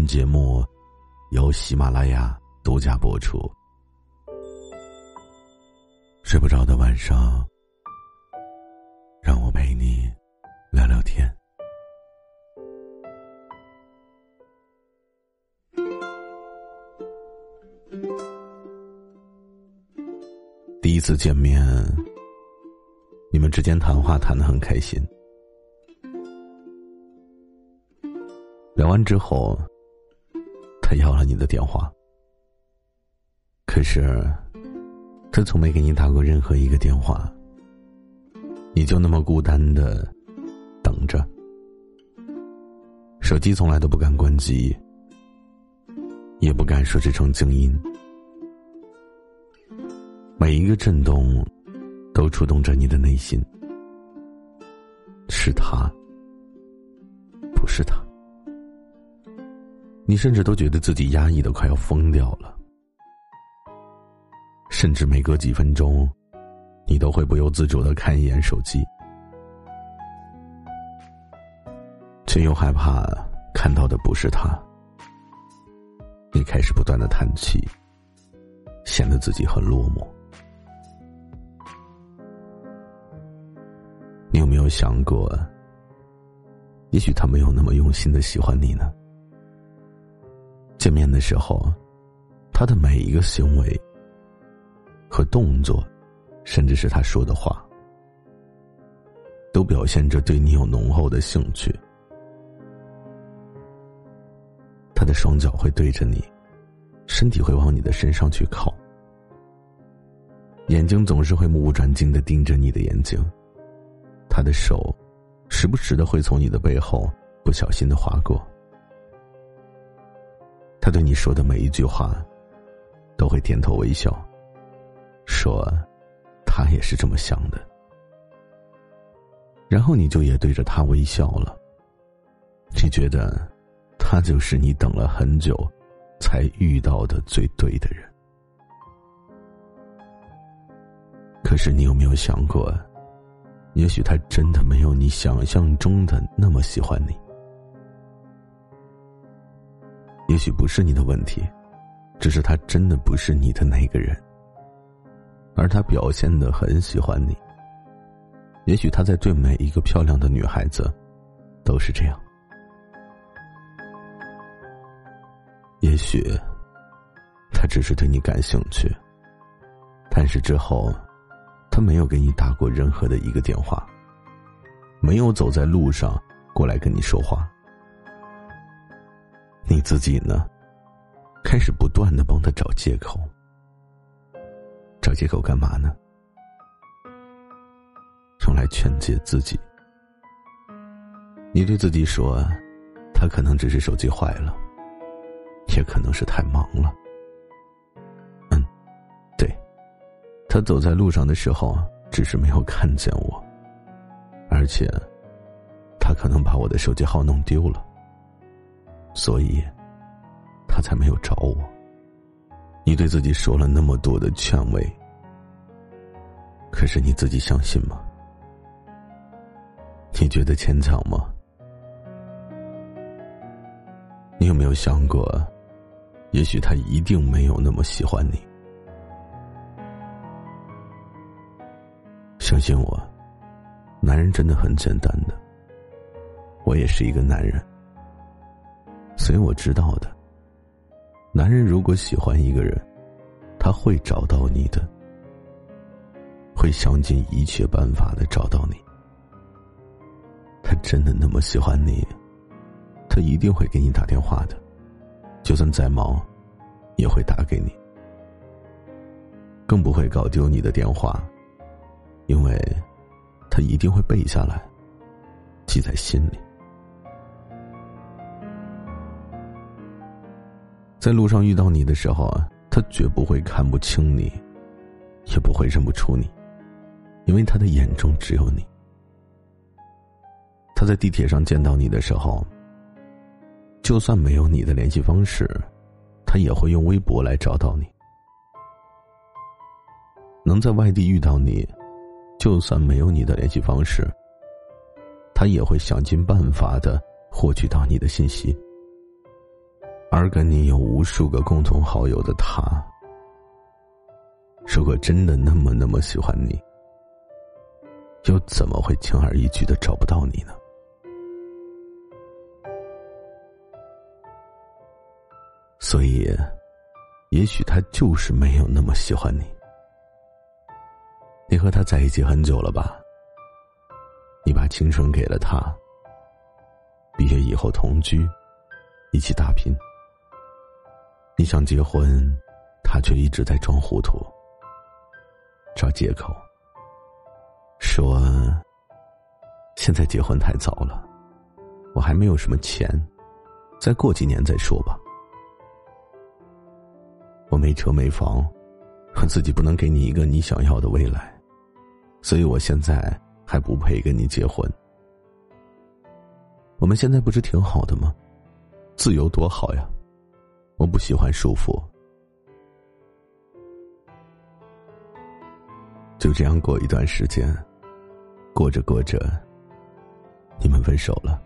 本节目由喜马拉雅独家播出。睡不着的晚上，让我陪你聊聊天。第一次见面，你们之间谈话谈得很开心，聊完之后。他要了你的电话，可是他从没给你打过任何一个电话。你就那么孤单的等着，手机从来都不敢关机，也不敢设置成静音，每一个震动都触动着你的内心。是他，不是他。你甚至都觉得自己压抑的快要疯掉了，甚至每隔几分钟，你都会不由自主的看一眼手机，却又害怕看到的不是他。你开始不断的叹气，显得自己很落寞。你有没有想过，也许他没有那么用心的喜欢你呢？见面的时候，他的每一个行为和动作，甚至是他说的话，都表现着对你有浓厚的兴趣。他的双脚会对着你，身体会往你的身上去靠，眼睛总是会目不转睛的盯着你的眼睛。他的手，时不时的会从你的背后不小心的划过。他对你说的每一句话，都会点头微笑，说他也是这么想的。然后你就也对着他微笑了。你觉得，他就是你等了很久，才遇到的最对的人。可是你有没有想过，也许他真的没有你想象中的那么喜欢你？也许不是你的问题，只是他真的不是你的那个人，而他表现的很喜欢你。也许他在对每一个漂亮的女孩子都是这样。也许他只是对你感兴趣，但是之后他没有给你打过任何的一个电话，没有走在路上过来跟你说话。你自己呢？开始不断的帮他找借口，找借口干嘛呢？用来劝解自己。你对自己说，他可能只是手机坏了，也可能是太忙了。嗯，对，他走在路上的时候，只是没有看见我，而且，他可能把我的手机号弄丢了。所以，他才没有找我。你对自己说了那么多的劝慰，可是你自己相信吗？你觉得牵强吗？你有没有想过，也许他一定没有那么喜欢你？相信我，男人真的很简单的。我也是一个男人。所以我知道的，男人如果喜欢一个人，他会找到你的，会想尽一切办法的找到你。他真的那么喜欢你，他一定会给你打电话的，就算再忙，也会打给你，更不会搞丢你的电话，因为，他一定会背下来，记在心里。在路上遇到你的时候啊，他绝不会看不清你，也不会认不出你，因为他的眼中只有你。他在地铁上见到你的时候，就算没有你的联系方式，他也会用微博来找到你。能在外地遇到你，就算没有你的联系方式，他也会想尽办法的获取到你的信息。而跟你有无数个共同好友的他，如果真的那么那么喜欢你，又怎么会轻而易举的找不到你呢？所以，也许他就是没有那么喜欢你。你和他在一起很久了吧？你把青春给了他，毕业以后同居，一起打拼。你想结婚，他却一直在装糊涂，找借口，说现在结婚太早了，我还没有什么钱，再过几年再说吧。我没车没房，我自己不能给你一个你想要的未来，所以我现在还不配跟你结婚。我们现在不是挺好的吗？自由多好呀！我不喜欢束缚，就这样过一段时间，过着过着，你们分手了，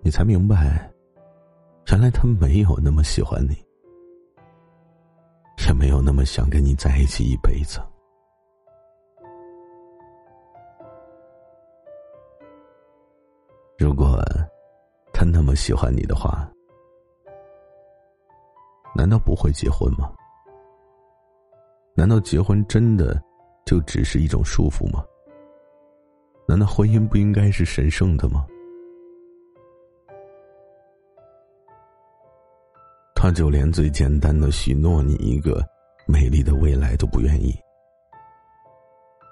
你才明白，原来他没有那么喜欢你，也没有那么想跟你在一起一辈子。如果他那么喜欢你的话。难道不会结婚吗？难道结婚真的就只是一种束缚吗？难道婚姻不应该是神圣的吗？他就连最简单的许诺你一个美丽的未来都不愿意，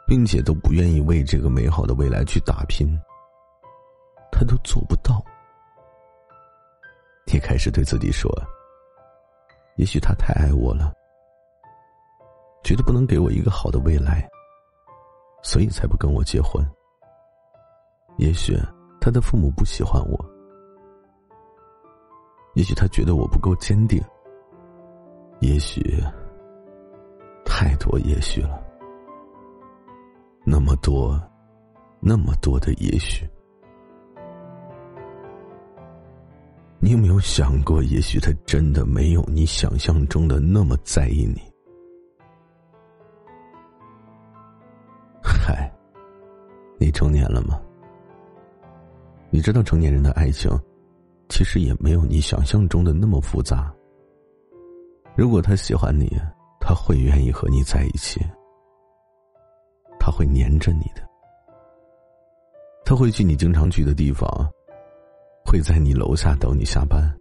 并且都不愿意为这个美好的未来去打拼，他都做不到。你开始对自己说。也许他太爱我了，觉得不能给我一个好的未来，所以才不跟我结婚。也许他的父母不喜欢我，也许他觉得我不够坚定，也许太多也许了，那么多，那么多的也许。你有没有想过，也许他真的没有你想象中的那么在意你？嗨，你成年了吗？你知道成年人的爱情，其实也没有你想象中的那么复杂。如果他喜欢你，他会愿意和你在一起，他会黏着你的，他会去你经常去的地方。会在你楼下等你下班，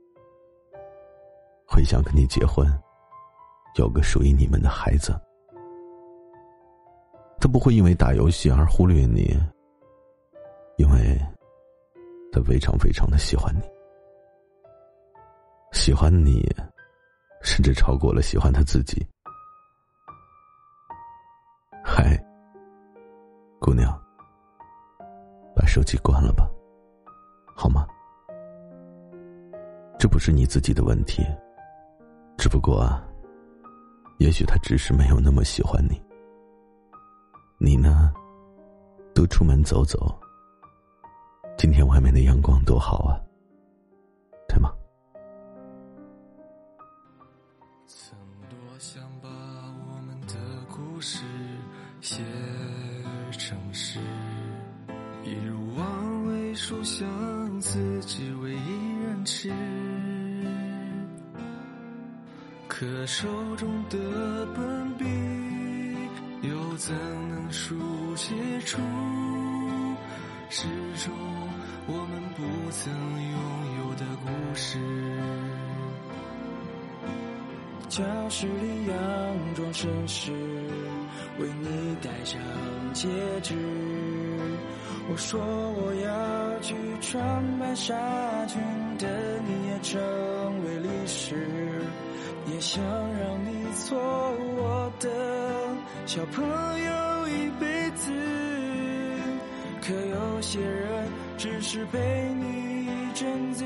会想跟你结婚，有个属于你们的孩子。他不会因为打游戏而忽略你，因为他非常非常的喜欢你，喜欢你，甚至超过了喜欢他自己。嗨，姑娘，把手机关了这不是你自己的问题，只不过，也许他只是没有那么喜欢你。你呢，多出门走走。今天外面的阳光多好啊，对吗？曾多想把我们的故事写成诗，一如往尾书相思，只为一可手中的本笔，又怎能书写出始终我们不曾拥有的故事？教室里佯装绅士，为你戴上戒指。我说我要去穿白纱裙，等你也。成为历史，也想让你做我的小朋友一辈子。可有些人只是陪你一阵子。